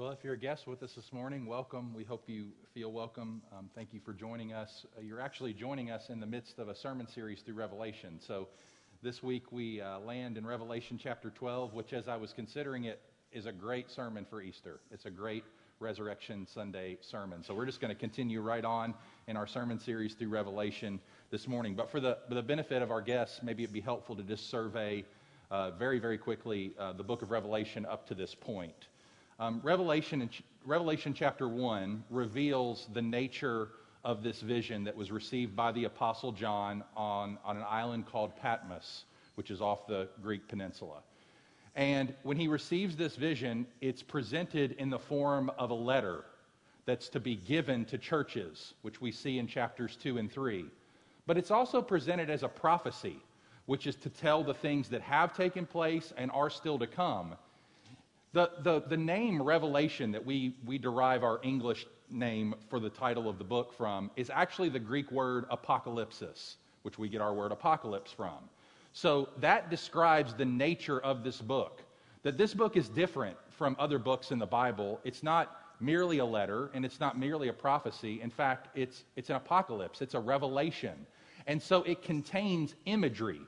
Well, if you're a guest with us this morning, welcome. We hope you feel welcome. Um, thank you for joining us. Uh, you're actually joining us in the midst of a sermon series through Revelation. So this week we uh, land in Revelation chapter 12, which, as I was considering it, is a great sermon for Easter. It's a great Resurrection Sunday sermon. So we're just going to continue right on in our sermon series through Revelation this morning. But for the, for the benefit of our guests, maybe it'd be helpful to just survey uh, very, very quickly uh, the book of Revelation up to this point. Um, Revelation, Revelation chapter 1 reveals the nature of this vision that was received by the Apostle John on, on an island called Patmos, which is off the Greek peninsula. And when he receives this vision, it's presented in the form of a letter that's to be given to churches, which we see in chapters 2 and 3. But it's also presented as a prophecy, which is to tell the things that have taken place and are still to come the, the, the name Revelation that we, we derive our English name for the title of the book from is actually the Greek word apocalypsis, which we get our word apocalypse from. So that describes the nature of this book. That this book is different from other books in the Bible. It's not merely a letter and it's not merely a prophecy. In fact, it's, it's an apocalypse, it's a revelation. And so it contains imagery.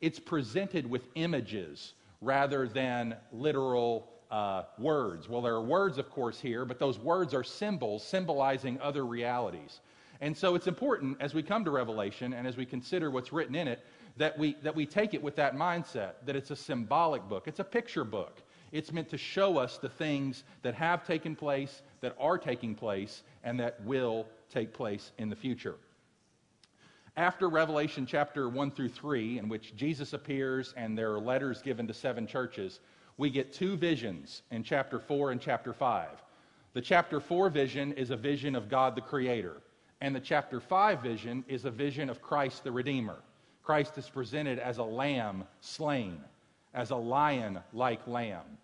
It's presented with images rather than literal uh, words. Well, there are words, of course, here, but those words are symbols symbolizing other realities. And so it's important as we come to Revelation and as we consider what's written in it that we, that we take it with that mindset that it's a symbolic book, it's a picture book. It's meant to show us the things that have taken place, that are taking place, and that will take place in the future. After Revelation chapter 1 through 3, in which Jesus appears and there are letters given to seven churches, we get two visions in chapter 4 and chapter 5. The chapter 4 vision is a vision of God the Creator, and the chapter 5 vision is a vision of Christ the Redeemer. Christ is presented as a lamb slain, as a lion like lamb.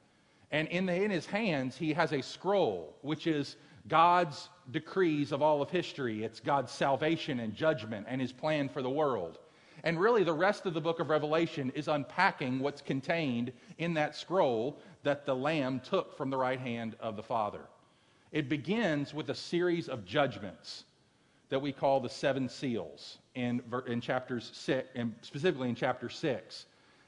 And in, the, in his hands, he has a scroll, which is God's decrees of all of history. It's God's salvation and judgment and his plan for the world. And really, the rest of the book of Revelation is unpacking what's contained in that scroll that the Lamb took from the right hand of the Father. It begins with a series of judgments that we call the seven seals in, in chapters six, and specifically in chapter six.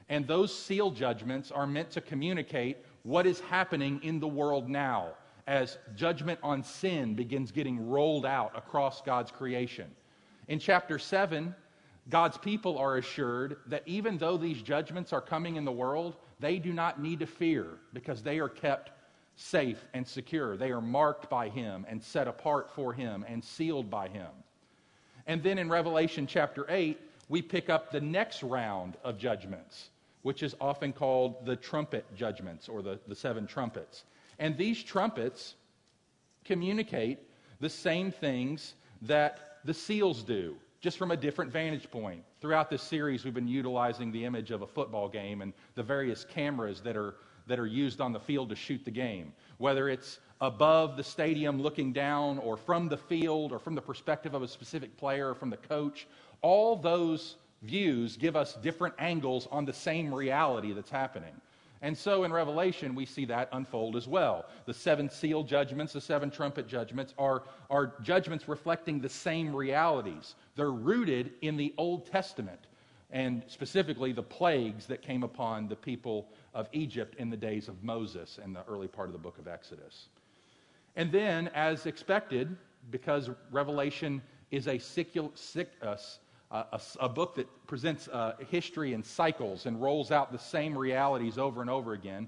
And those seal judgments are meant to communicate what is happening in the world now as judgment on sin begins getting rolled out across God's creation. In chapter 7, God's people are assured that even though these judgments are coming in the world, they do not need to fear because they are kept safe and secure. They are marked by Him and set apart for Him and sealed by Him. And then in Revelation chapter 8, we pick up the next round of judgments, which is often called the trumpet judgments or the, the seven trumpets. And these trumpets communicate the same things that the seals do just from a different vantage point. Throughout this series, we've been utilizing the image of a football game and the various cameras that are, that are used on the field to shoot the game. Whether it's above the stadium looking down, or from the field, or from the perspective of a specific player, or from the coach, all those views give us different angles on the same reality that's happening. And so in Revelation, we see that unfold as well. The seven seal judgments, the seven trumpet judgments, are, are judgments reflecting the same realities. They're rooted in the Old Testament, and specifically the plagues that came upon the people of Egypt in the days of Moses and the early part of the book of Exodus. And then, as expected, because Revelation is a, secular, uh, a, a, book that presents uh, history in cycles and rolls out the same realities over and over again.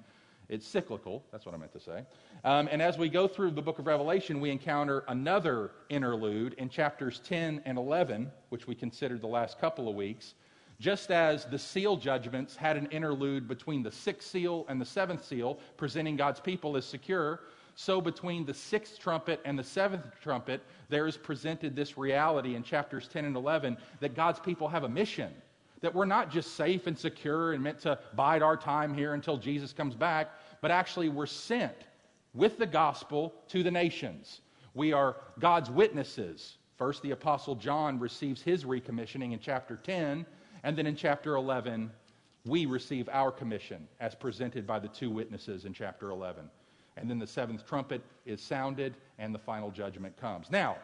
It's cyclical, that's what I meant to say. Um, and as we go through the book of Revelation, we encounter another interlude in chapters 10 and 11, which we considered the last couple of weeks. Just as the seal judgments had an interlude between the sixth seal and the seventh seal, presenting God's people as secure, so between the sixth trumpet and the seventh trumpet, there is presented this reality in chapters 10 and 11 that God's people have a mission. That we're not just safe and secure and meant to bide our time here until Jesus comes back, but actually we're sent with the gospel to the nations. We are God's witnesses. First, the Apostle John receives his recommissioning in chapter 10, and then in chapter 11, we receive our commission as presented by the two witnesses in chapter 11. And then the seventh trumpet is sounded, and the final judgment comes. Now,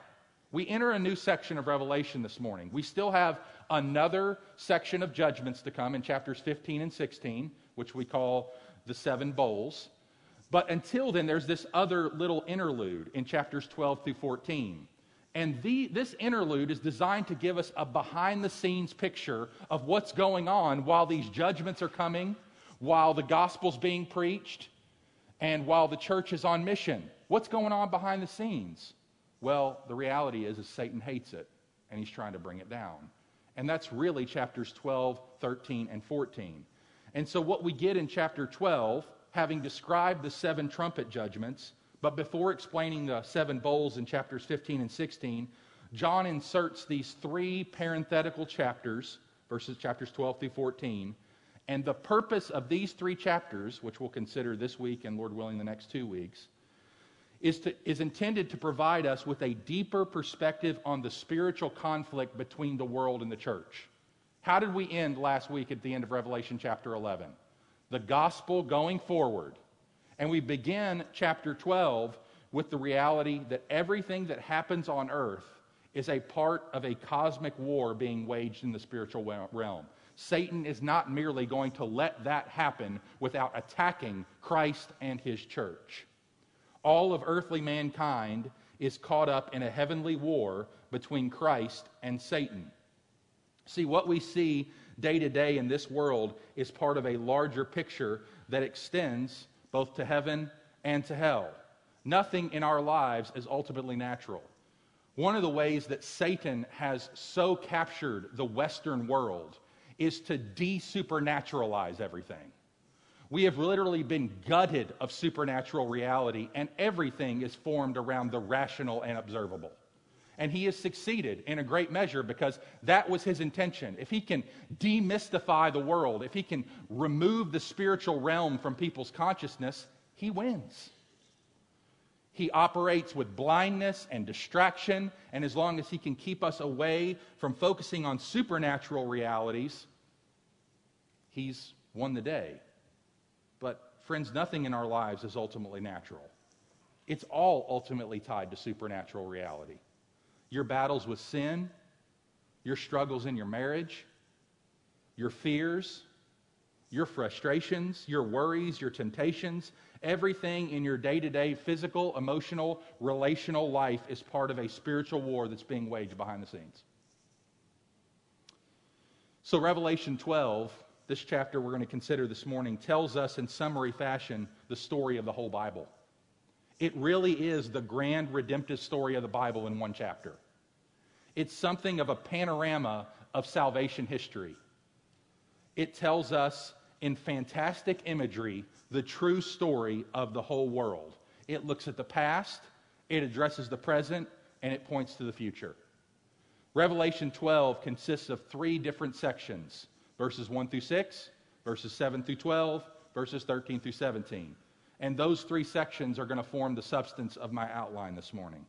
we enter a new section of Revelation this morning. We still have another section of judgments to come in chapters 15 and 16, which we call the seven bowls. But until then, there's this other little interlude in chapters 12 through 14. And the, this interlude is designed to give us a behind the scenes picture of what's going on while these judgments are coming, while the gospel's being preached, and while the church is on mission. What's going on behind the scenes? Well, the reality is, is Satan hates it, and he's trying to bring it down. And that's really chapters 12, 13, and 14. And so, what we get in chapter 12, having described the seven trumpet judgments, but before explaining the seven bowls in chapters 15 and 16, John inserts these three parenthetical chapters, verses chapters 12 through 14. And the purpose of these three chapters, which we'll consider this week and Lord willing the next two weeks, is, to, is intended to provide us with a deeper perspective on the spiritual conflict between the world and the church. How did we end last week at the end of Revelation chapter 11? The gospel going forward and we begin chapter 12 with the reality that everything that happens on earth is a part of a cosmic war being waged in the spiritual realm. Satan is not merely going to let that happen without attacking Christ and his church. All of earthly mankind is caught up in a heavenly war between Christ and Satan. See, what we see day to day in this world is part of a larger picture that extends both to heaven and to hell. Nothing in our lives is ultimately natural. One of the ways that Satan has so captured the Western world is to de-supernaturalize everything. We have literally been gutted of supernatural reality, and everything is formed around the rational and observable. And he has succeeded in a great measure because that was his intention. If he can demystify the world, if he can remove the spiritual realm from people's consciousness, he wins. He operates with blindness and distraction, and as long as he can keep us away from focusing on supernatural realities, he's won the day. But, friends, nothing in our lives is ultimately natural. It's all ultimately tied to supernatural reality your battles with sin, your struggles in your marriage, your fears, your frustrations, your worries, your temptations, everything in your day to day physical, emotional, relational life is part of a spiritual war that's being waged behind the scenes. So, Revelation 12, this chapter we're going to consider this morning, tells us in summary fashion the story of the whole Bible. It really is the grand redemptive story of the Bible in one chapter. It's something of a panorama of salvation history. It tells us in fantastic imagery the true story of the whole world. It looks at the past, it addresses the present, and it points to the future. Revelation 12 consists of three different sections verses 1 through 6, verses 7 through 12, verses 13 through 17. And those three sections are going to form the substance of my outline this morning.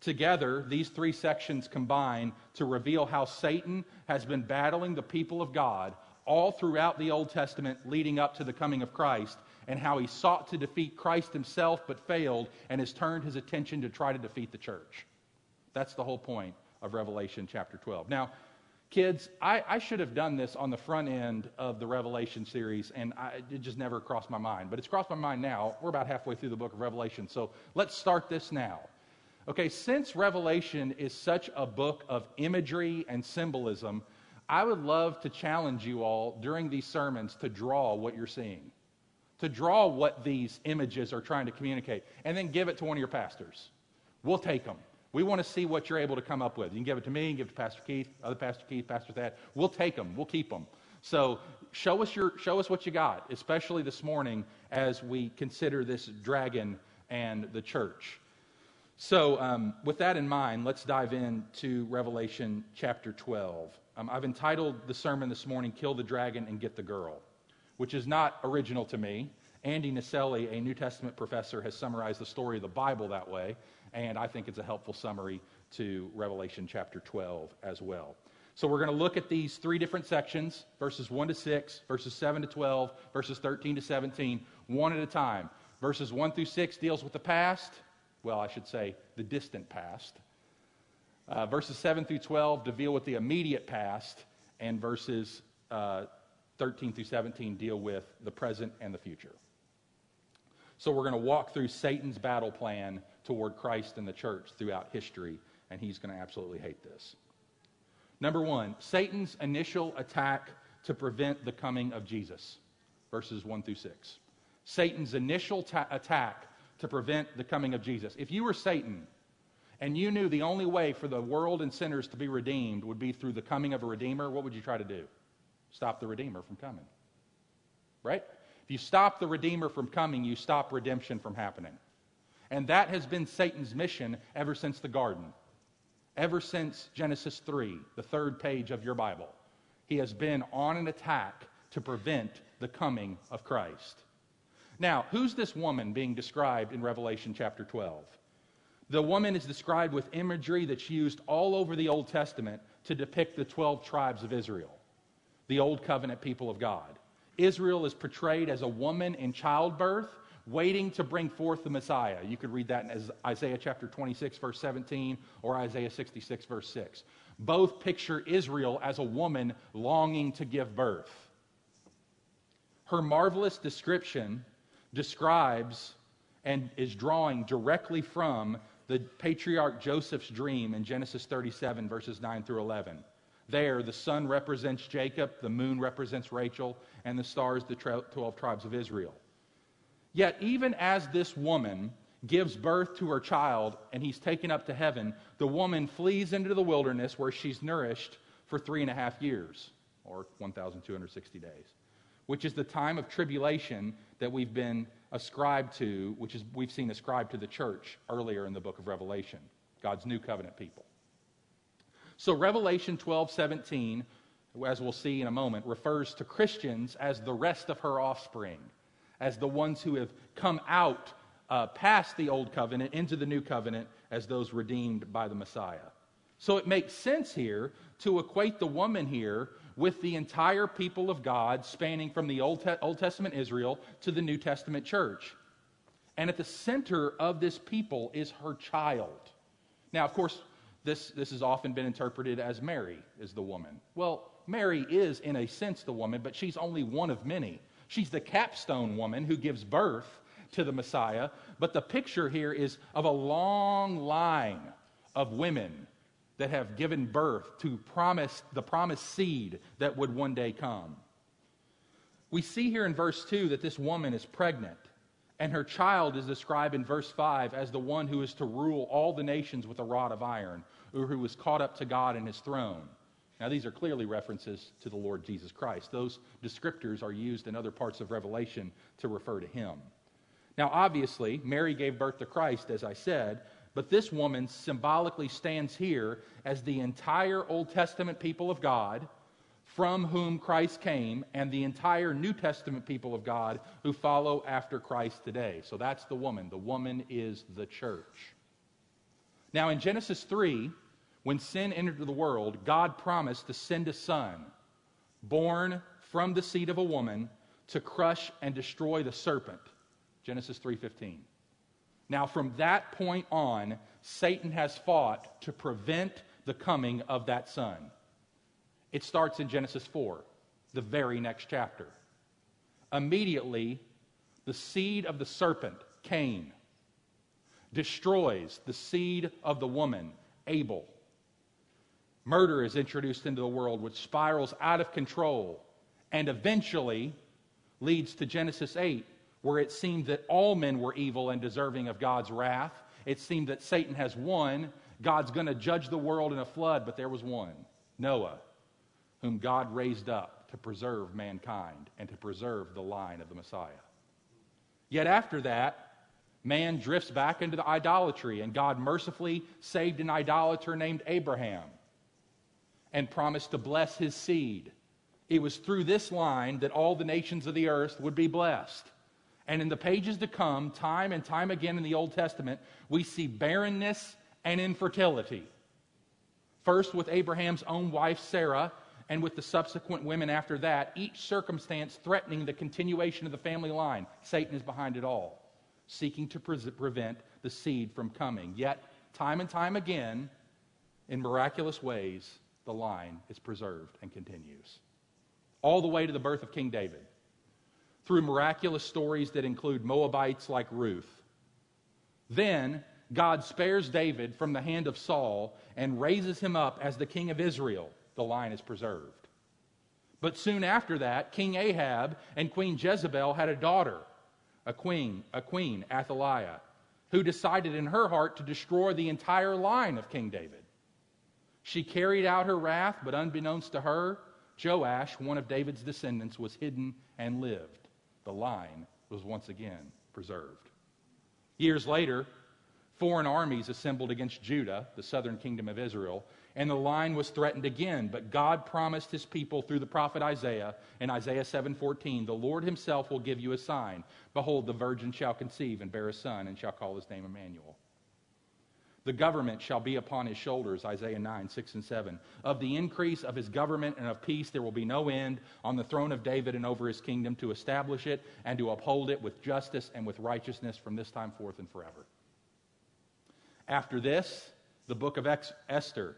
Together, these three sections combine to reveal how Satan has been battling the people of God all throughout the Old Testament leading up to the coming of Christ, and how he sought to defeat Christ himself but failed and has turned his attention to try to defeat the church. That's the whole point of Revelation chapter 12. Now, kids, I, I should have done this on the front end of the Revelation series, and I, it just never crossed my mind. But it's crossed my mind now. We're about halfway through the book of Revelation, so let's start this now. Okay, since Revelation is such a book of imagery and symbolism, I would love to challenge you all during these sermons to draw what you're seeing, to draw what these images are trying to communicate, and then give it to one of your pastors. We'll take them. We want to see what you're able to come up with. You can give it to me, give it to Pastor Keith, other Pastor Keith, Pastor Thad. We'll take them. We'll keep them. So show us your show us what you got, especially this morning as we consider this dragon and the church. So, um, with that in mind, let's dive into Revelation chapter 12. Um, I've entitled the sermon this morning, Kill the Dragon and Get the Girl, which is not original to me. Andy Naselli, a New Testament professor, has summarized the story of the Bible that way, and I think it's a helpful summary to Revelation chapter 12 as well. So, we're going to look at these three different sections verses 1 to 6, verses 7 to 12, verses 13 to 17, one at a time. Verses 1 through 6 deals with the past. Well, I should say the distant past. Uh, verses 7 through 12 to deal with the immediate past, and verses uh, 13 through 17 deal with the present and the future. So we're going to walk through Satan's battle plan toward Christ and the church throughout history, and he's going to absolutely hate this. Number one, Satan's initial attack to prevent the coming of Jesus, verses 1 through 6. Satan's initial ta- attack to prevent the coming of Jesus. If you were Satan and you knew the only way for the world and sinners to be redeemed would be through the coming of a Redeemer, what would you try to do? Stop the Redeemer from coming. Right? If you stop the Redeemer from coming, you stop redemption from happening. And that has been Satan's mission ever since the garden, ever since Genesis 3, the third page of your Bible. He has been on an attack to prevent the coming of Christ. Now, who's this woman being described in Revelation chapter 12? The woman is described with imagery that's used all over the Old Testament to depict the 12 tribes of Israel, the Old Covenant people of God. Israel is portrayed as a woman in childbirth waiting to bring forth the Messiah. You could read that in Isaiah chapter 26, verse 17, or Isaiah 66, verse 6. Both picture Israel as a woman longing to give birth. Her marvelous description describes and is drawing directly from the patriarch Joseph's dream in Genesis 37, verses 9 through 11. There, the sun represents Jacob, the moon represents Rachel, and the stars, the 12 tribes of Israel. Yet, even as this woman gives birth to her child and he's taken up to heaven, the woman flees into the wilderness where she's nourished for three and a half years, or 1,260 days, which is the time of tribulation that we've been ascribed to, which is we've seen ascribed to the church earlier in the book of Revelation, God's new covenant people. So Revelation 12, 17, as we'll see in a moment, refers to Christians as the rest of her offspring, as the ones who have come out uh, past the old covenant into the new covenant as those redeemed by the Messiah. So it makes sense here to equate the woman here with the entire people of God, spanning from the Old, Te- Old Testament Israel to the New Testament church. And at the center of this people is her child. Now, of course, this, this has often been interpreted as Mary is the woman. Well, Mary is, in a sense, the woman, but she's only one of many. She's the capstone woman who gives birth to the Messiah. But the picture here is of a long line of women that have given birth to promise, the promised seed that would one day come. We see here in verse 2 that this woman is pregnant, and her child is described in verse 5 as the one who is to rule all the nations with a rod of iron, or who was caught up to God in his throne. Now, these are clearly references to the Lord Jesus Christ. Those descriptors are used in other parts of Revelation to refer to him. Now, obviously, Mary gave birth to Christ, as I said, but this woman symbolically stands here as the entire Old Testament people of God from whom Christ came and the entire New Testament people of God who follow after Christ today. So that's the woman. The woman is the church. Now, in Genesis 3, when sin entered the world, God promised to send a son born from the seed of a woman to crush and destroy the serpent. Genesis 3:15. Now, from that point on, Satan has fought to prevent the coming of that son. It starts in Genesis 4, the very next chapter. Immediately, the seed of the serpent, Cain, destroys the seed of the woman, Abel. Murder is introduced into the world, which spirals out of control and eventually leads to Genesis 8, where it seemed that all men were evil and deserving of God's wrath. It seemed that Satan has won. God's going to judge the world in a flood, but there was one Noah, whom God raised up to preserve mankind and to preserve the line of the Messiah. Yet after that, man drifts back into the idolatry, and God mercifully saved an idolater named Abraham and promised to bless his seed. It was through this line that all the nations of the earth would be blessed. And in the pages to come, time and time again in the Old Testament, we see barrenness and infertility. First, with Abraham's own wife, Sarah, and with the subsequent women after that, each circumstance threatening the continuation of the family line. Satan is behind it all. seeking to pre- prevent the seed from coming. Yet, time and time again, in miraculous ways, the line is preserved and continues. All the way to the birth of King David, through miraculous stories that include Moabites like Ruth. Then, God spares David from the hand of Saul and raises him up as the king of Israel. The line is preserved. But soon after that, King Ahab and Queen Jezebel had a daughter, a queen, a queen, Athaliah, who decided in her heart to destroy the entire line of King David. She carried out her wrath, but unbeknownst to her, Joash, one of David's descendants, was hidden and lived. The line was once again preserved. Years later, foreign armies assembled against Judah, the southern kingdom of Israel, and the line was threatened again but god promised his people through the prophet isaiah in isaiah 7:14 the lord himself will give you a sign behold the virgin shall conceive and bear a son and shall call his name emmanuel the government shall be upon his shoulders isaiah 9 6 and 7 of the increase of his government and of peace there will be no end on the throne of david and over his kingdom to establish it and to uphold it with justice and with righteousness from this time forth and forever after this the book of esther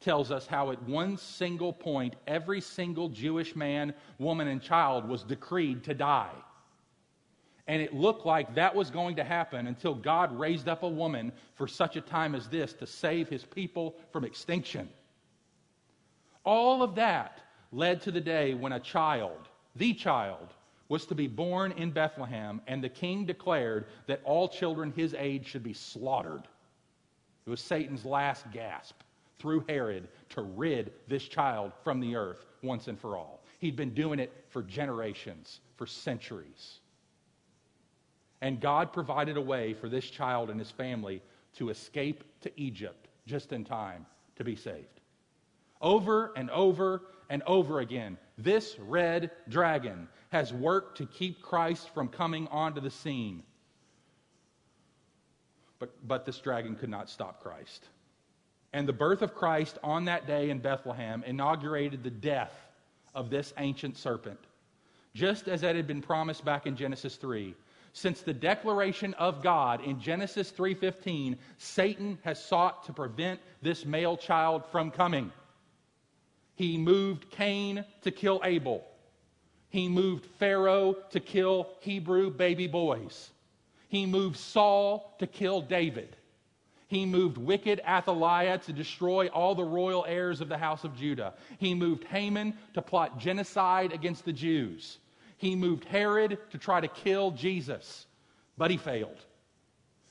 tells us how at one single point, every single Jewish man, woman, and child was decreed to die. And it looked like that was going to happen until God raised up a woman for such a time as this to save his people from extinction. All of that led to the day when a child, the child, was to be born in Bethlehem, and the king declared that all children his age should be slaughtered. It was Satan's last gasp through Herod to rid this child from the earth once and for all. He'd been doing it for generations, for centuries. And God provided a way for this child and his family to escape to Egypt just in time to be saved. Over and over and over again, this red dragon has worked to keep Christ from coming onto the scene. But, but this dragon could not stop Christ. And the birth of Christ on that day in Bethlehem inaugurated the death of this ancient serpent, just as it had been promised back in Genesis 3. Since the declaration of God in Genesis 3:15, Satan has sought to prevent this male child from coming. He moved Cain to kill Abel. He moved Pharaoh to kill Hebrew baby boys. He moved Saul to kill David. He moved wicked Athaliah to destroy all the royal heirs of the house of Judah. He moved Haman to plot genocide against the Jews. He moved Herod to try to kill Jesus, but he failed.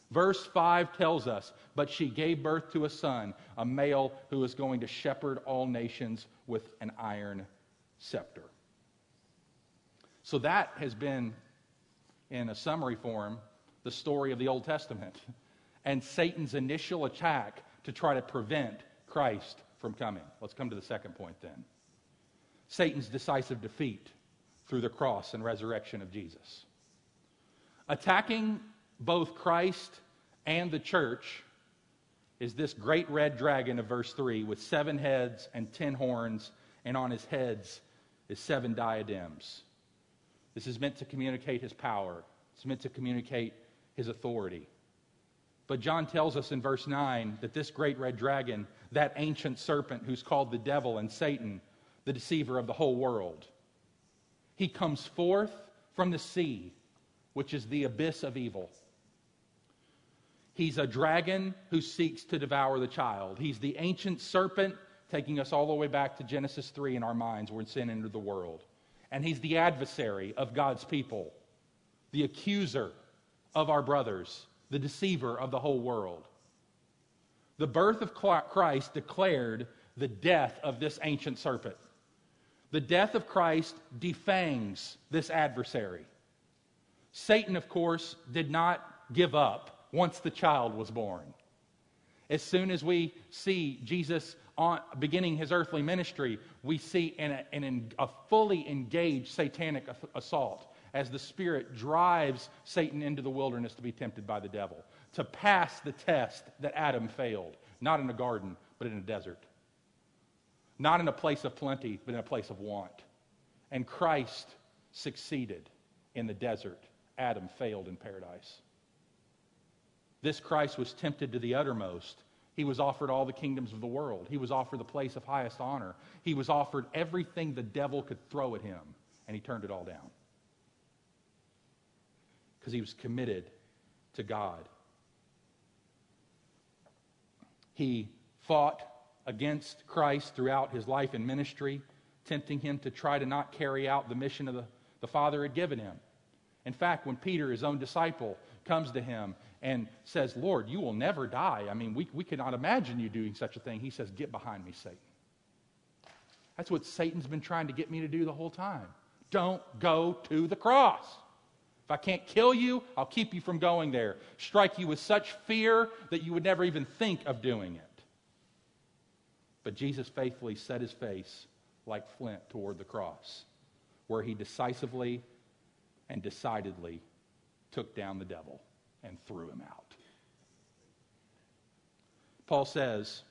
Verse 5 tells us, But she gave birth to a son, a male who is going to shepherd all nations with an iron scepter. So that has been, in a summary form, the story of the Old Testament and Satan's initial attack to try to prevent Christ from coming. Let's come to the second point then Satan's decisive defeat through the cross and resurrection of Jesus. Attacking both Christ and the church is this great red dragon of verse 3 with seven heads and ten horns, and on his heads is seven diadems. This is meant to communicate his power, it's meant to communicate his authority. But John tells us in verse 9 that this great red dragon, that ancient serpent who's called the devil and Satan, the deceiver of the whole world, he comes forth from the sea, which is the abyss of evil. He's a dragon who seeks to devour the child. He's the ancient serpent taking us all the way back to Genesis 3 in our minds when sin entered the world. And he's the adversary of God's people, the accuser of our brothers, the deceiver of the whole world. The birth of Christ declared the death of this ancient serpent. The death of Christ defangs this adversary. Satan, of course, did not give up once the child was born. As soon as we see Jesus on, beginning his earthly ministry, we see in a, in a fully engaged satanic assault as the Spirit drives Satan into the wilderness to be tempted by the devil, to pass the test that Adam failed, not in a garden, but in a desert. Not in a place of plenty, but in a place of want. And Christ succeeded in the desert. Adam failed in paradise. This Christ was tempted to the uttermost. He was offered all the kingdoms of the world. He was offered the place of highest honor. He was offered everything the devil could throw at him, and he turned it all down. Because he was committed to God. He fought against Christ throughout his life and ministry, tempting him to try to not carry out the mission of the, the Father had given him. In fact, when Peter, his own disciple, comes to him and says, Lord, you will never die. I mean, we, we cannot imagine you doing such a thing. He says, Get behind me, Satan. That's what Satan's been trying to get me to do the whole time. Don't go to the cross. If I can't kill you, I'll keep you from going there. Strike you with such fear that you would never even think of doing it. But Jesus faithfully set his face like flint toward the cross, where he decisively and decidedly took down the devil and threw him out. Paul says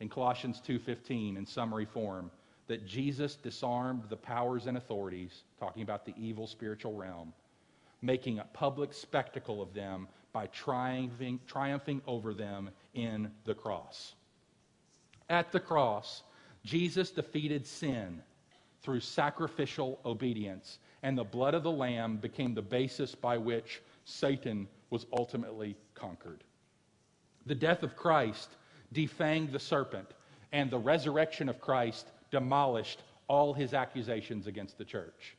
in Colossians 2:15 in summary form that Jesus disarmed the powers and authorities, talking about the evil spiritual realm, making a public spectacle of them by triumphing, triumphing over them in the cross. At the cross, Jesus defeated sin through sacrificial obedience, and the blood of the Lamb became the basis by which Satan was ultimately conquered. The death of Christ defanged the serpent, and the resurrection of Christ demolished all his accusations against the church.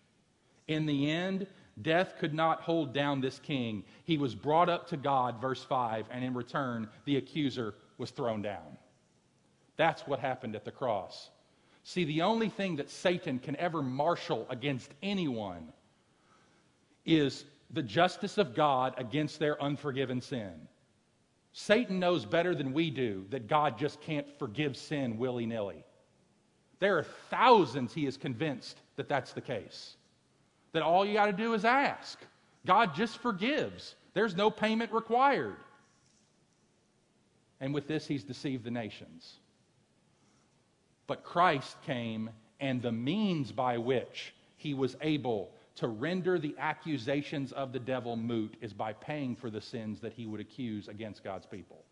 In the end, Death could not hold down this king. He was brought up to God, verse 5, and in return, the accuser was thrown down. That's what happened at the cross. See, the only thing that Satan can ever marshal against anyone is the justice of God against their unforgiven sin. Satan knows better than we do that God just can't forgive sin willy nilly. There are thousands he is convinced that that's the case that all you got to do is ask. God just forgives, there's no payment required. And with this, he's deceived the nations. But Christ came, and the means by which he was able to render the accusations of the devil moot is by paying for the sins that he would accuse against God's people.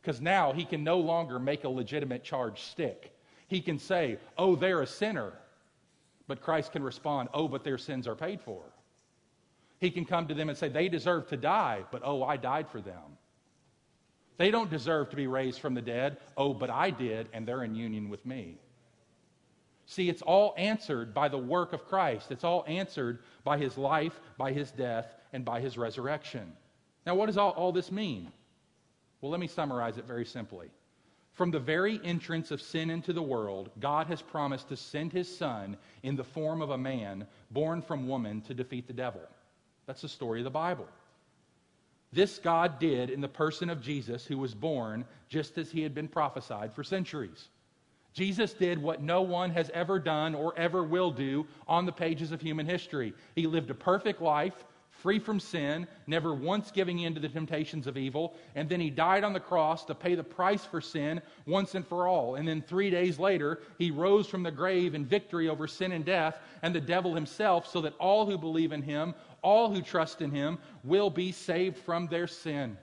Because now he can no longer make a legitimate charge stick. He can say, Oh, they're a sinner. But Christ can respond, oh, but their sins are paid for. He can come to them and say, they deserve to die, but oh, I died for them. They don't deserve to be raised from the dead, oh, but I did, and they're in union with me. See, it's all answered by the work of Christ. It's all answered by his life, by his death, and by his resurrection. Now, what does all, all this mean? Well, let me summarize it very simply. From the very entrance of sin into the world, God has promised to send his son in the form of a man born from woman to defeat the devil. That's the story of the Bible. This God did in the person of Jesus, who was born just as he had been prophesied for centuries. Jesus did what no one has ever done or ever will do on the pages of human history. He lived a perfect life, free from sin, never once giving in to the temptations of evil. And then he died on the cross to pay the price for sin once and for all. And then three days later, he rose from the grave in victory over sin and death and the devil himself, so that all who believe in him, all who trust in him, will be saved from their sin.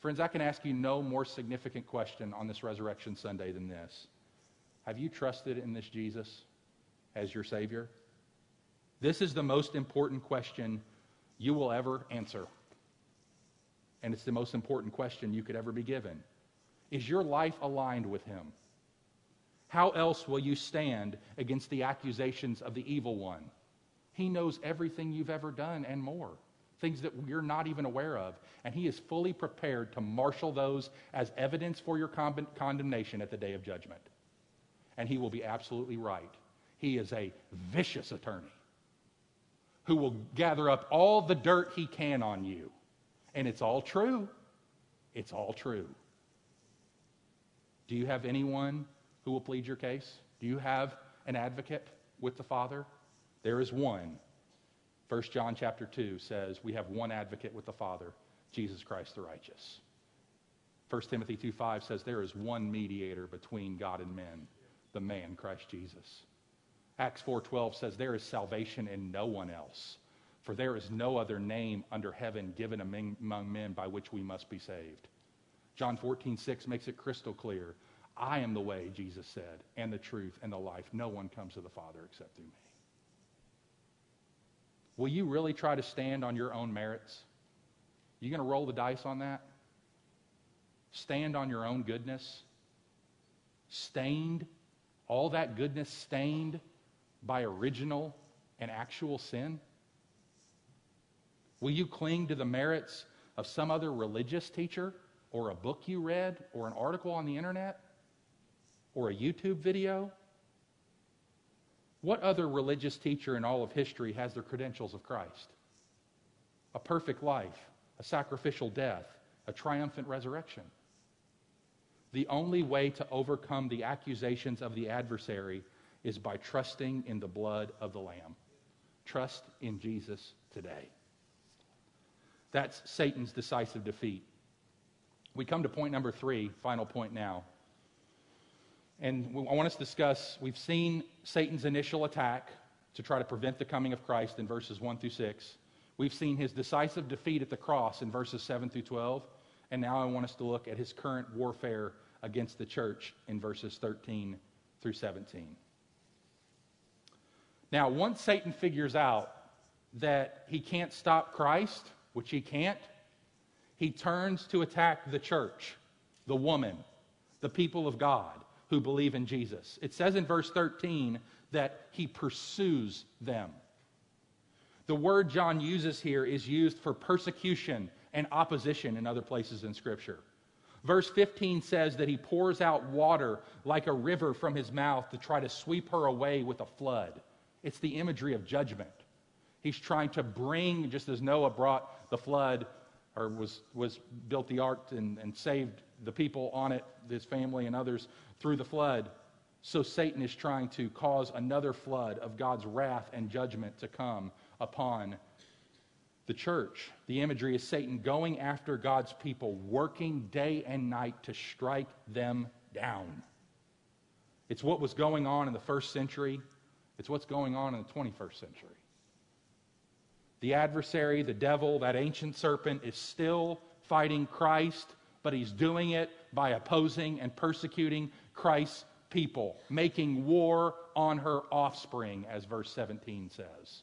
Friends, I can ask you no more significant question on this Resurrection Sunday than this. Have you trusted in this Jesus as your Savior? This is the most important question you will ever answer. And it's the most important question you could ever be given. Is your life aligned with Him? How else will you stand against the accusations of the evil one? He knows everything you've ever done and more, things that you're not even aware of. And He is fully prepared to marshal those as evidence for your con- condemnation at the day of judgment. And He will be absolutely right. He is a vicious attorney who will gather up all the dirt he can on you. And it's all true. It's all true. Do you have anyone who will plead your case? Do you have an advocate with the Father? There is one. 1 John chapter 2 says we have one advocate with the Father, Jesus Christ the righteous. 1 Timothy 2:5 says there is one mediator between God and men, the man Christ Jesus. Acts 4:12 says there is salvation in no one else, For there is no other name under heaven given among, men by which we must be saved. John 14:6 makes it crystal clear. I am the way, Jesus said, and the truth and the life. No one comes to the Father except through me. Will you really try to stand on your own merits? You going to roll the dice on that? Stand on your own goodness? Stained? All that goodness stained by original and actual sin? Will you cling to the merits of some other religious teacher or a book you read or an article on the internet or a YouTube video? What other religious teacher in all of history has the credentials of Christ? A perfect life, a sacrificial death, a triumphant resurrection. The only way to overcome the accusations of the adversary is by trusting in the blood of the Lamb. Trust in Jesus today. That's Satan's decisive defeat. We come to point number three, final point now. And I want us to discuss, we've seen Satan's initial attack to try to prevent the coming of Christ in verses 1 through 6. We've seen his decisive defeat at the cross in verses 7 through 12. And now I want us to look at his current warfare against the church in verses 13 through 17. Now, once Satan figures out that he can't stop Christ, which he can't, he turns to attack the church, the woman, the people of God who believe in Jesus. It says in verse 13 that he pursues them. The word John uses here is used for persecution and opposition in other places in Scripture. Verse 15 says that he pours out water like a river from his mouth to try to sweep her away with a flood. It's the imagery of judgment. He's trying to bring, just as Noah brought the flood or was, was built the ark and, and saved the people on it, his family and others, through the flood. So Satan is trying to cause another flood of God's wrath and judgment to come upon the church. The imagery is Satan going after God's people, working day and night to strike them down. It's what was going on in the first century, it's what's going on in the 21st century. The adversary, the devil, that ancient serpent, is still fighting Christ, but he's doing it by opposing and persecuting Christ's people, making war on her offspring, as verse 17 says.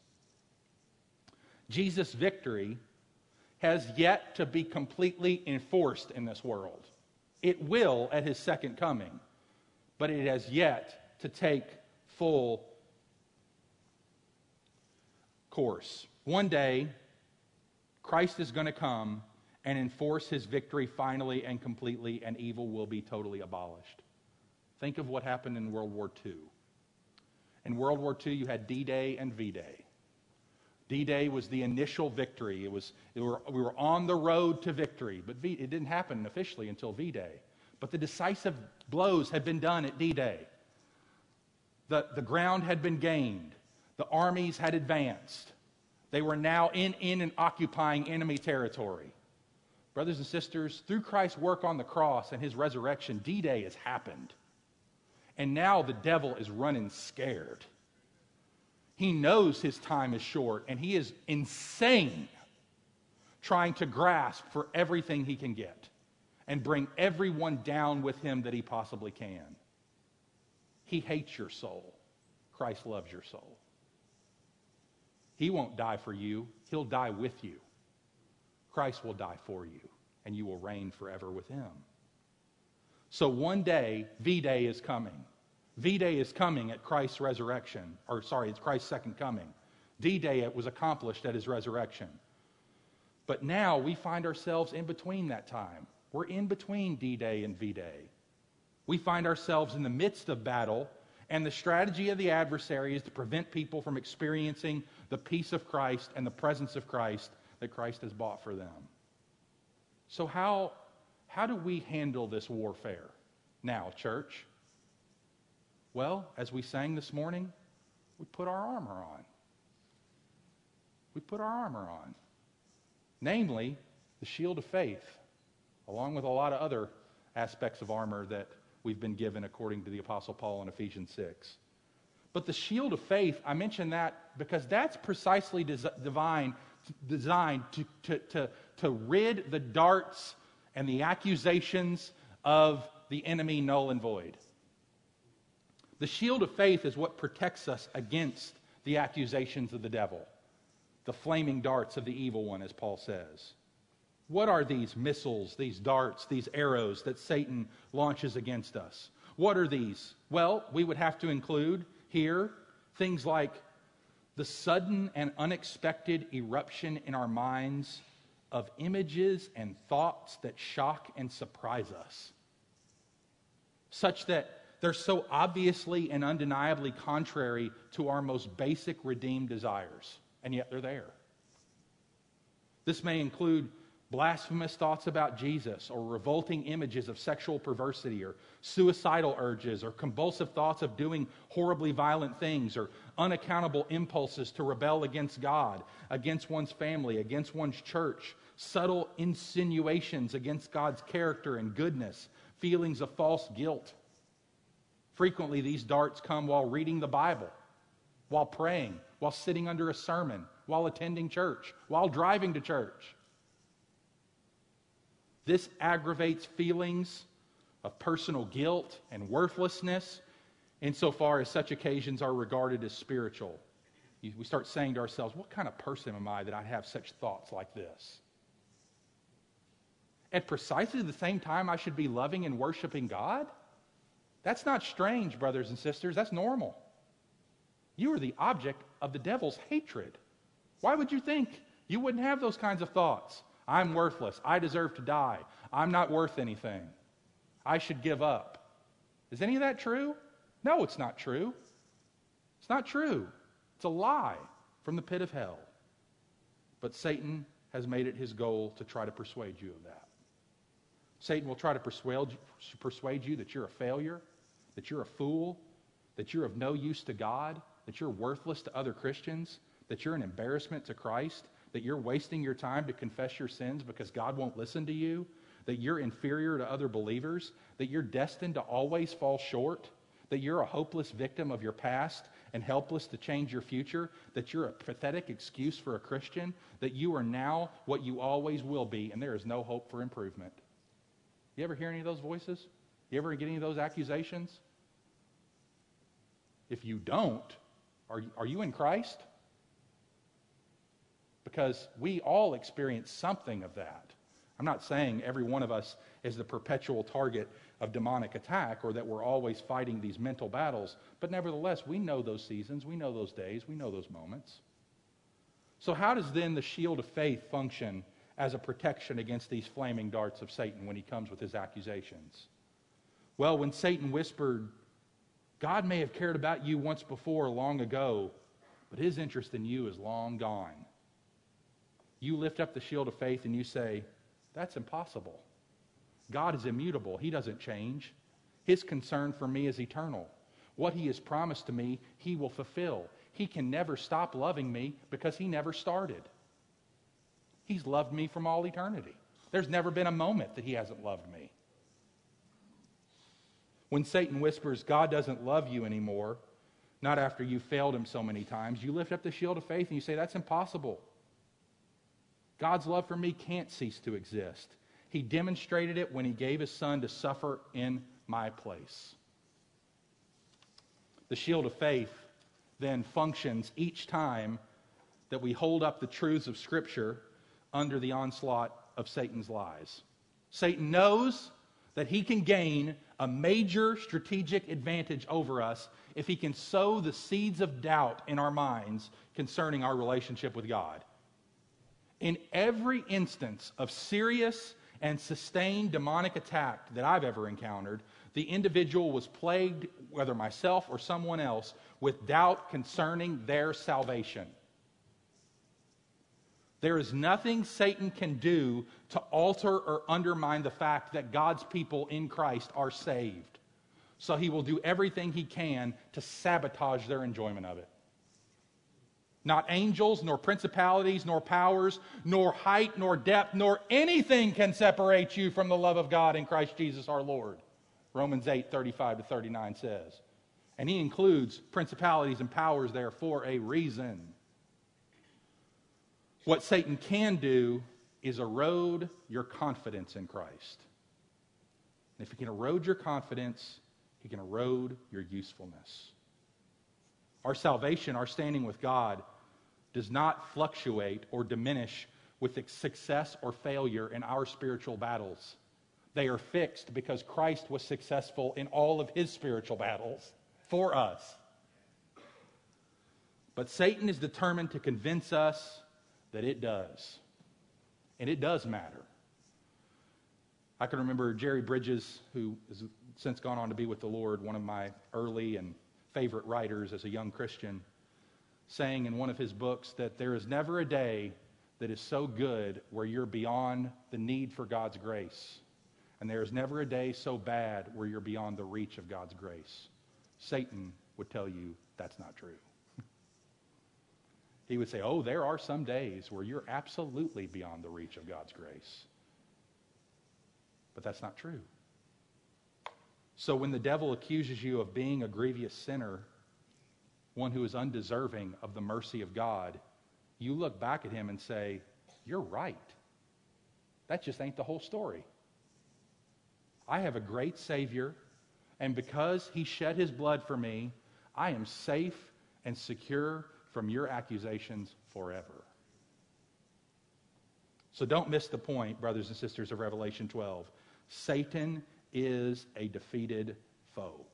Jesus' victory has yet to be completely enforced in this world. It will at his second coming, but it has yet to take full course. One day, Christ is going to come and enforce his victory finally and completely, and evil will be totally abolished. Think of what happened in World War II. In World War II, you had D Day and V Day. D Day was the initial victory. It was, it were, we were on the road to victory, but v, it didn't happen officially until V Day. But the decisive blows had been done at D Day. The, the ground had been gained, the armies had advanced. They were now in, in and occupying enemy territory. Brothers and sisters, through Christ's work on the cross and his resurrection, D Day has happened. And now the devil is running scared. He knows his time is short, and he is insane trying to grasp for everything he can get and bring everyone down with him that he possibly can. He hates your soul. Christ loves your soul. He won't die for you, he'll die with you. Christ will die for you, and you will reign forever with him. So one day, V Day is coming. V Day is coming at Christ's resurrection, or sorry, it's Christ's second coming. D Day was accomplished at his resurrection. But now we find ourselves in between that time. We're in between D Day and V Day. We find ourselves in the midst of battle, and the strategy of the adversary is to prevent people from experiencing the peace of Christ and the presence of Christ that Christ has bought for them. So, how, how do we handle this warfare now, church? Well, as we sang this morning, we put our armor on. We put our armor on. Namely, the shield of faith, along with a lot of other aspects of armor that we've been given according to the Apostle Paul in Ephesians 6. But the shield of faith, I mention that because that's precisely des- divine, designed to, to, to, to rid the darts and the accusations of the enemy null and void. The shield of faith is what protects us against the accusations of the devil, the flaming darts of the evil one, as Paul says. What are these missiles, these darts, these arrows that Satan launches against us? What are these? Well, we would have to include here things like the sudden and unexpected eruption in our minds of images and thoughts that shock and surprise us, such that they're so obviously and undeniably contrary to our most basic redeemed desires, and yet they're there. This may include blasphemous thoughts about Jesus, or revolting images of sexual perversity, or suicidal urges, or convulsive thoughts of doing horribly violent things, or unaccountable impulses to rebel against God, against one's family, against one's church, subtle insinuations against God's character and goodness, feelings of false guilt. Frequently, these darts come while reading the Bible, while praying, while sitting under a sermon, while attending church, while driving to church. This aggravates feelings of personal guilt and worthlessness insofar as such occasions are regarded as spiritual. We start saying to ourselves, What kind of person am I that I have such thoughts like this? At precisely the same time, I should be loving and worshiping God? That's not strange, brothers and sisters. That's normal. You are the object of the devil's hatred. Why would you think you wouldn't have those kinds of thoughts? I'm worthless. I deserve to die. I'm not worth anything. I should give up. Is any of that true? No, it's not true. It's not true. It's a lie from the pit of hell. But Satan has made it his goal to try to persuade you of that. Satan will try to persuade, persuade you that you're a failure, that you're a fool, that you're of no use to God, that you're worthless to other Christians, that you're an embarrassment to Christ, that you're wasting your time to confess your sins because God won't listen to you, that you're inferior to other believers, that you're destined to always fall short, that you're a hopeless victim of your past and helpless to change your future, that you're a pathetic excuse for a Christian, that you are now what you always will be, and there is no hope for improvement. You ever hear any of those voices? You ever get any of those accusations? If you don't, are, are you in Christ? Because we all experience something of that. I'm not saying every one of us is the perpetual target of demonic attack or that we're always fighting these mental battles, but nevertheless, we know those seasons, we know those days, we know those moments. So, how does then the shield of faith function as a protection against these flaming darts of Satan when he comes with his accusations? Well, when Satan whispered, God may have cared about you once before, long ago, but his interest in you is long gone you lift up the shield of faith and you say, That's impossible. God is immutable, He doesn't change. His concern for me is eternal. What He has promised to me, He will fulfill. He can never stop loving me because He never started. He's loved me from all eternity. There's never been a moment that He hasn't loved me. When Satan whispers, God doesn't love you anymore, not after you failed Him so many times, you lift up the shield of faith and you say, That's impossible. God's love for me can't cease to exist. He demonstrated it when he gave his son to suffer in my place. The shield of faith then functions each time that we hold up the truths of Scripture under the onslaught of Satan's lies. Satan knows that he can gain a major strategic advantage over us if he can sow the seeds of doubt in our minds concerning our relationship with God. In every instance of serious and sustained demonic attack that I've ever encountered, the individual was plagued, whether myself or someone else, with doubt concerning their salvation. There is nothing Satan can do to alter or undermine the fact that God's people in Christ are saved. So he will do everything he can to sabotage their enjoyment of it. Not angels, nor principalities, nor powers, nor height, nor depth, nor anything can separate you from the love of God in Christ Jesus our Lord. Romans 8, 35 to 39 says. And he includes principalities and powers there for a reason. What Satan can do is erode your confidence in Christ. And if he can erode your confidence, he can erode your usefulness. Our salvation, our standing with God, does not fluctuate or diminish with success or failure in our spiritual battles. They are fixed because Christ was successful in all of his spiritual battles for us. But Satan is determined to convince us that it does. And it does matter. I can remember Jerry Bridges, who has since gone on to be with the Lord, one of my early and favorite writers as a young Christian, saying in one of his books that there is never a day that is so good where you're beyond the need for God's grace. And there is never a day so bad where you're beyond the reach of God's grace. Satan would tell you that's not true. he would say, Oh, there are some days where you're absolutely beyond the reach of God's grace. But that's not true. So when the devil accuses you of being a grievous sinner, one who is undeserving of the mercy of God, you look back at him and say, You're right. That just ain't the whole story. I have a great Savior, and because He shed His blood for me, I am safe and secure from your accusations forever. So don't miss the point, brothers and sisters of Revelation 12. Satan is a defeated foe.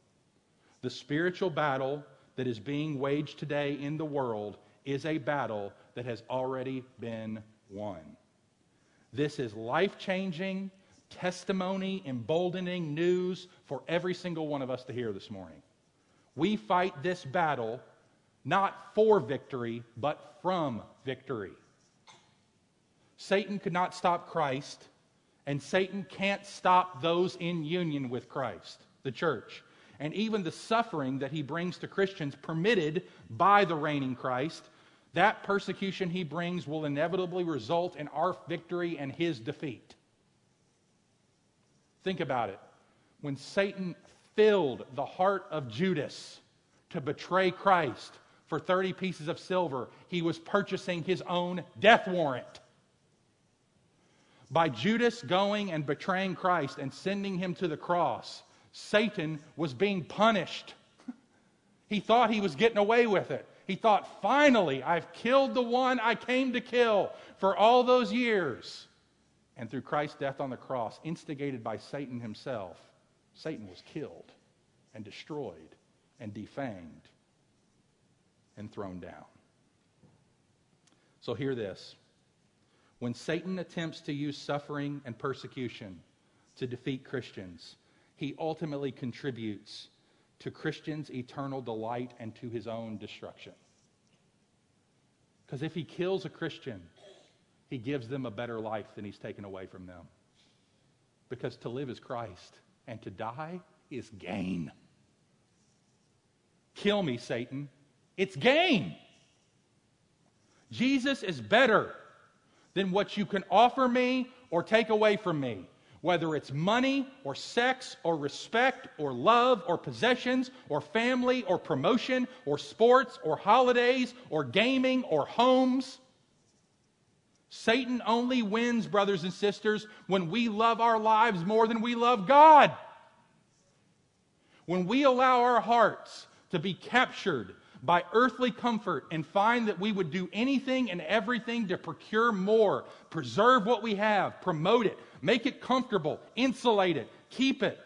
The spiritual battle that is being waged today in the world is a battle that has already been won. This is life changing, testimony, emboldening news for every single one of us to hear this morning. We fight this battle not for victory, but from victory. Satan could not stop Christ, and Satan can't stop those in union with Christ, the church. And even the suffering that he brings to Christians, permitted by the reigning Christ, that persecution he brings will inevitably result in our victory and his defeat. Think about it. When Satan filled the heart of Judas to betray Christ for 30 pieces of silver, he was purchasing his own death warrant. By Judas going and betraying Christ and sending him to the cross, Satan was being punished. he thought he was getting away with it. He thought, finally, I've killed the one I came to kill for all those years. And through Christ's death on the cross, instigated by Satan himself, Satan was killed and destroyed and defanged and thrown down. So, hear this. When Satan attempts to use suffering and persecution to defeat Christians, he ultimately contributes to Christians' eternal delight and to his own destruction. Because if he kills a Christian, he gives them a better life than he's taken away from them. Because to live is Christ, and to die is gain. Kill me, Satan. It's gain. Jesus is better than what you can offer me or take away from me whether it's money or sex or respect or love or possessions or family or promotion or sports or holidays or gaming or homes. Satan only wins, brothers and sisters, when we love our lives more than we love God. When we allow our hearts to be captured by earthly comfort and find that we would do anything and everything to procure more, preserve what we have, promote it, make it comfortable, insulate it, keep it.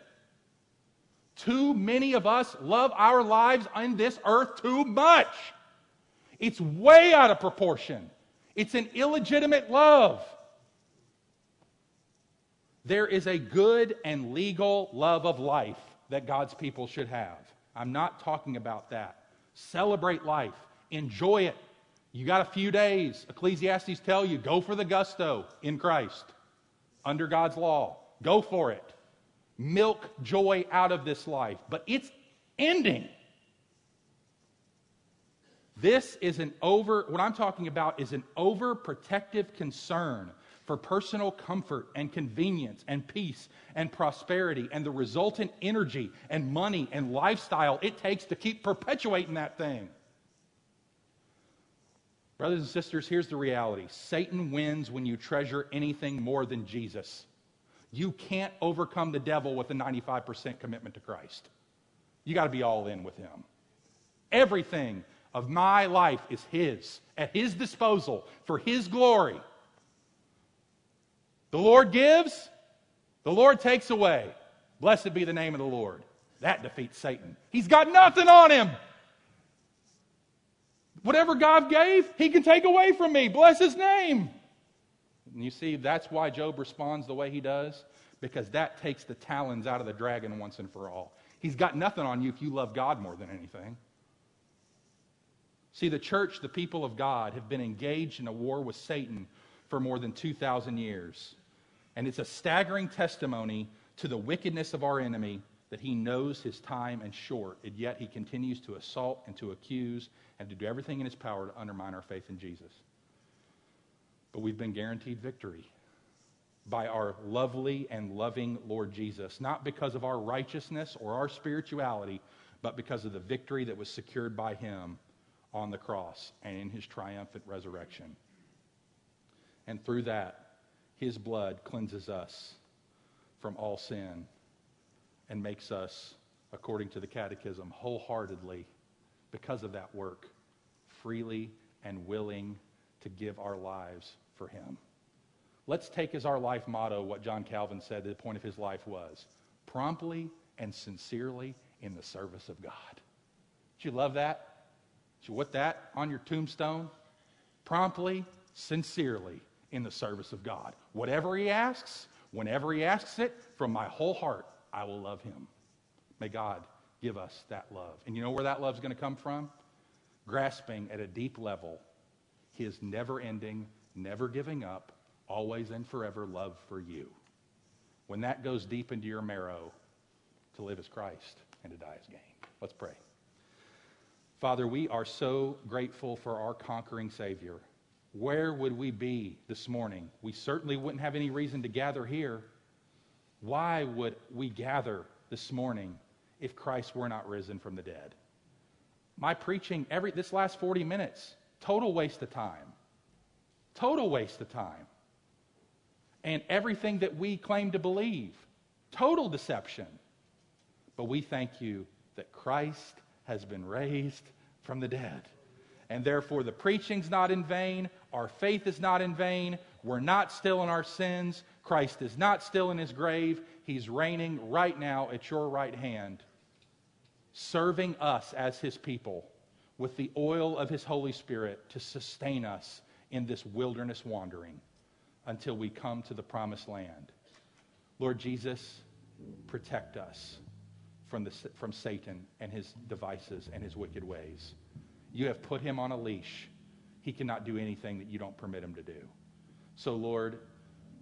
Too many of us love our lives on this earth too much. It's way out of proportion. It's an illegitimate love. There is a good and legal love of life that God's people should have. I'm not talking about that. Celebrate life, enjoy it. You got a few days. Ecclesiastes tell you go for the gusto in Christ under God's law. Go for it. Milk joy out of this life. But it's ending. This is an over, what I'm talking about is an overprotective concern for personal comfort and convenience and peace and prosperity and the resultant energy and money and lifestyle it takes to keep perpetuating that thing. Brothers and sisters, here's the reality Satan wins when you treasure anything more than Jesus. You can't overcome the devil with a 95% commitment to Christ. You got to be all in with him. Everything of my life is his, at his disposal, for his glory. The Lord gives, the Lord takes away. Blessed be the name of the Lord. That defeats Satan. He's got nothing on him. Whatever God gave, he can take away from me. Bless his name. And you see, that's why Job responds the way he does, because that takes the talons out of the dragon once and for all. He's got nothing on you if you love God more than anything. See, the church, the people of God, have been engaged in a war with Satan for more than 2,000 years. And it's a staggering testimony to the wickedness of our enemy that he knows his time is short, and yet he continues to assault and to accuse and to do everything in his power to undermine our faith in Jesus. But we've been guaranteed victory by our lovely and loving Lord Jesus, not because of our righteousness or our spirituality, but because of the victory that was secured by him on the cross and in his triumphant resurrection. And through that, his blood cleanses us from all sin and makes us, according to the Catechism, wholeheartedly, because of that work, freely and willing to give our lives for him. Let's take as our life motto what John Calvin said the point of his life was promptly and sincerely in the service of God. Did you love that? Did you put that on your tombstone? Promptly, sincerely in the service of God. Whatever he asks, whenever he asks it, from my whole heart, I will love him. May God give us that love. And you know where that love is going to come from? Grasping at a deep level his never ending, never giving up, always and forever love for you. When that goes deep into your marrow, to live as Christ and to die as gain. Let's pray. Father, we are so grateful for our conquering Savior. Where would we be this morning? We certainly wouldn't have any reason to gather here. Why would we gather this morning if Christ were not risen from the dead? My preaching every this last 40 minutes, total waste of time. Total waste of time. And everything that we claim to believe, total deception. But we thank you that Christ has been raised from the dead. And therefore, the preaching's not in vain. Our faith is not in vain. We're not still in our sins. Christ is not still in his grave. He's reigning right now at your right hand, serving us as his people with the oil of his Holy Spirit to sustain us in this wilderness wandering until we come to the promised land. Lord Jesus, protect us from, the, from Satan and his devices and his wicked ways. You have put him on a leash. He cannot do anything that you don't permit him to do. So, Lord,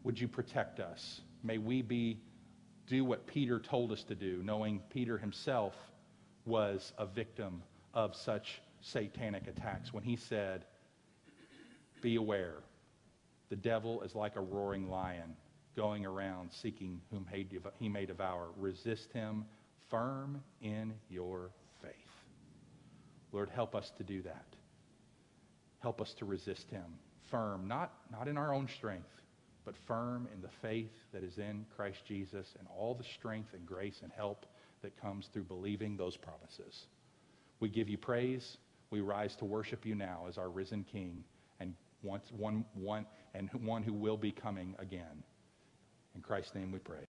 would you protect us? May we be do what Peter told us to do, knowing Peter himself was a victim of such satanic attacks when he said, Be aware, the devil is like a roaring lion going around seeking whom he may devour. Resist him firm in your. Lord, help us to do that. Help us to resist him. Firm, not, not in our own strength, but firm in the faith that is in Christ Jesus and all the strength and grace and help that comes through believing those promises. We give you praise. We rise to worship you now as our risen King and once one, one, and one who will be coming again. In Christ's name we pray.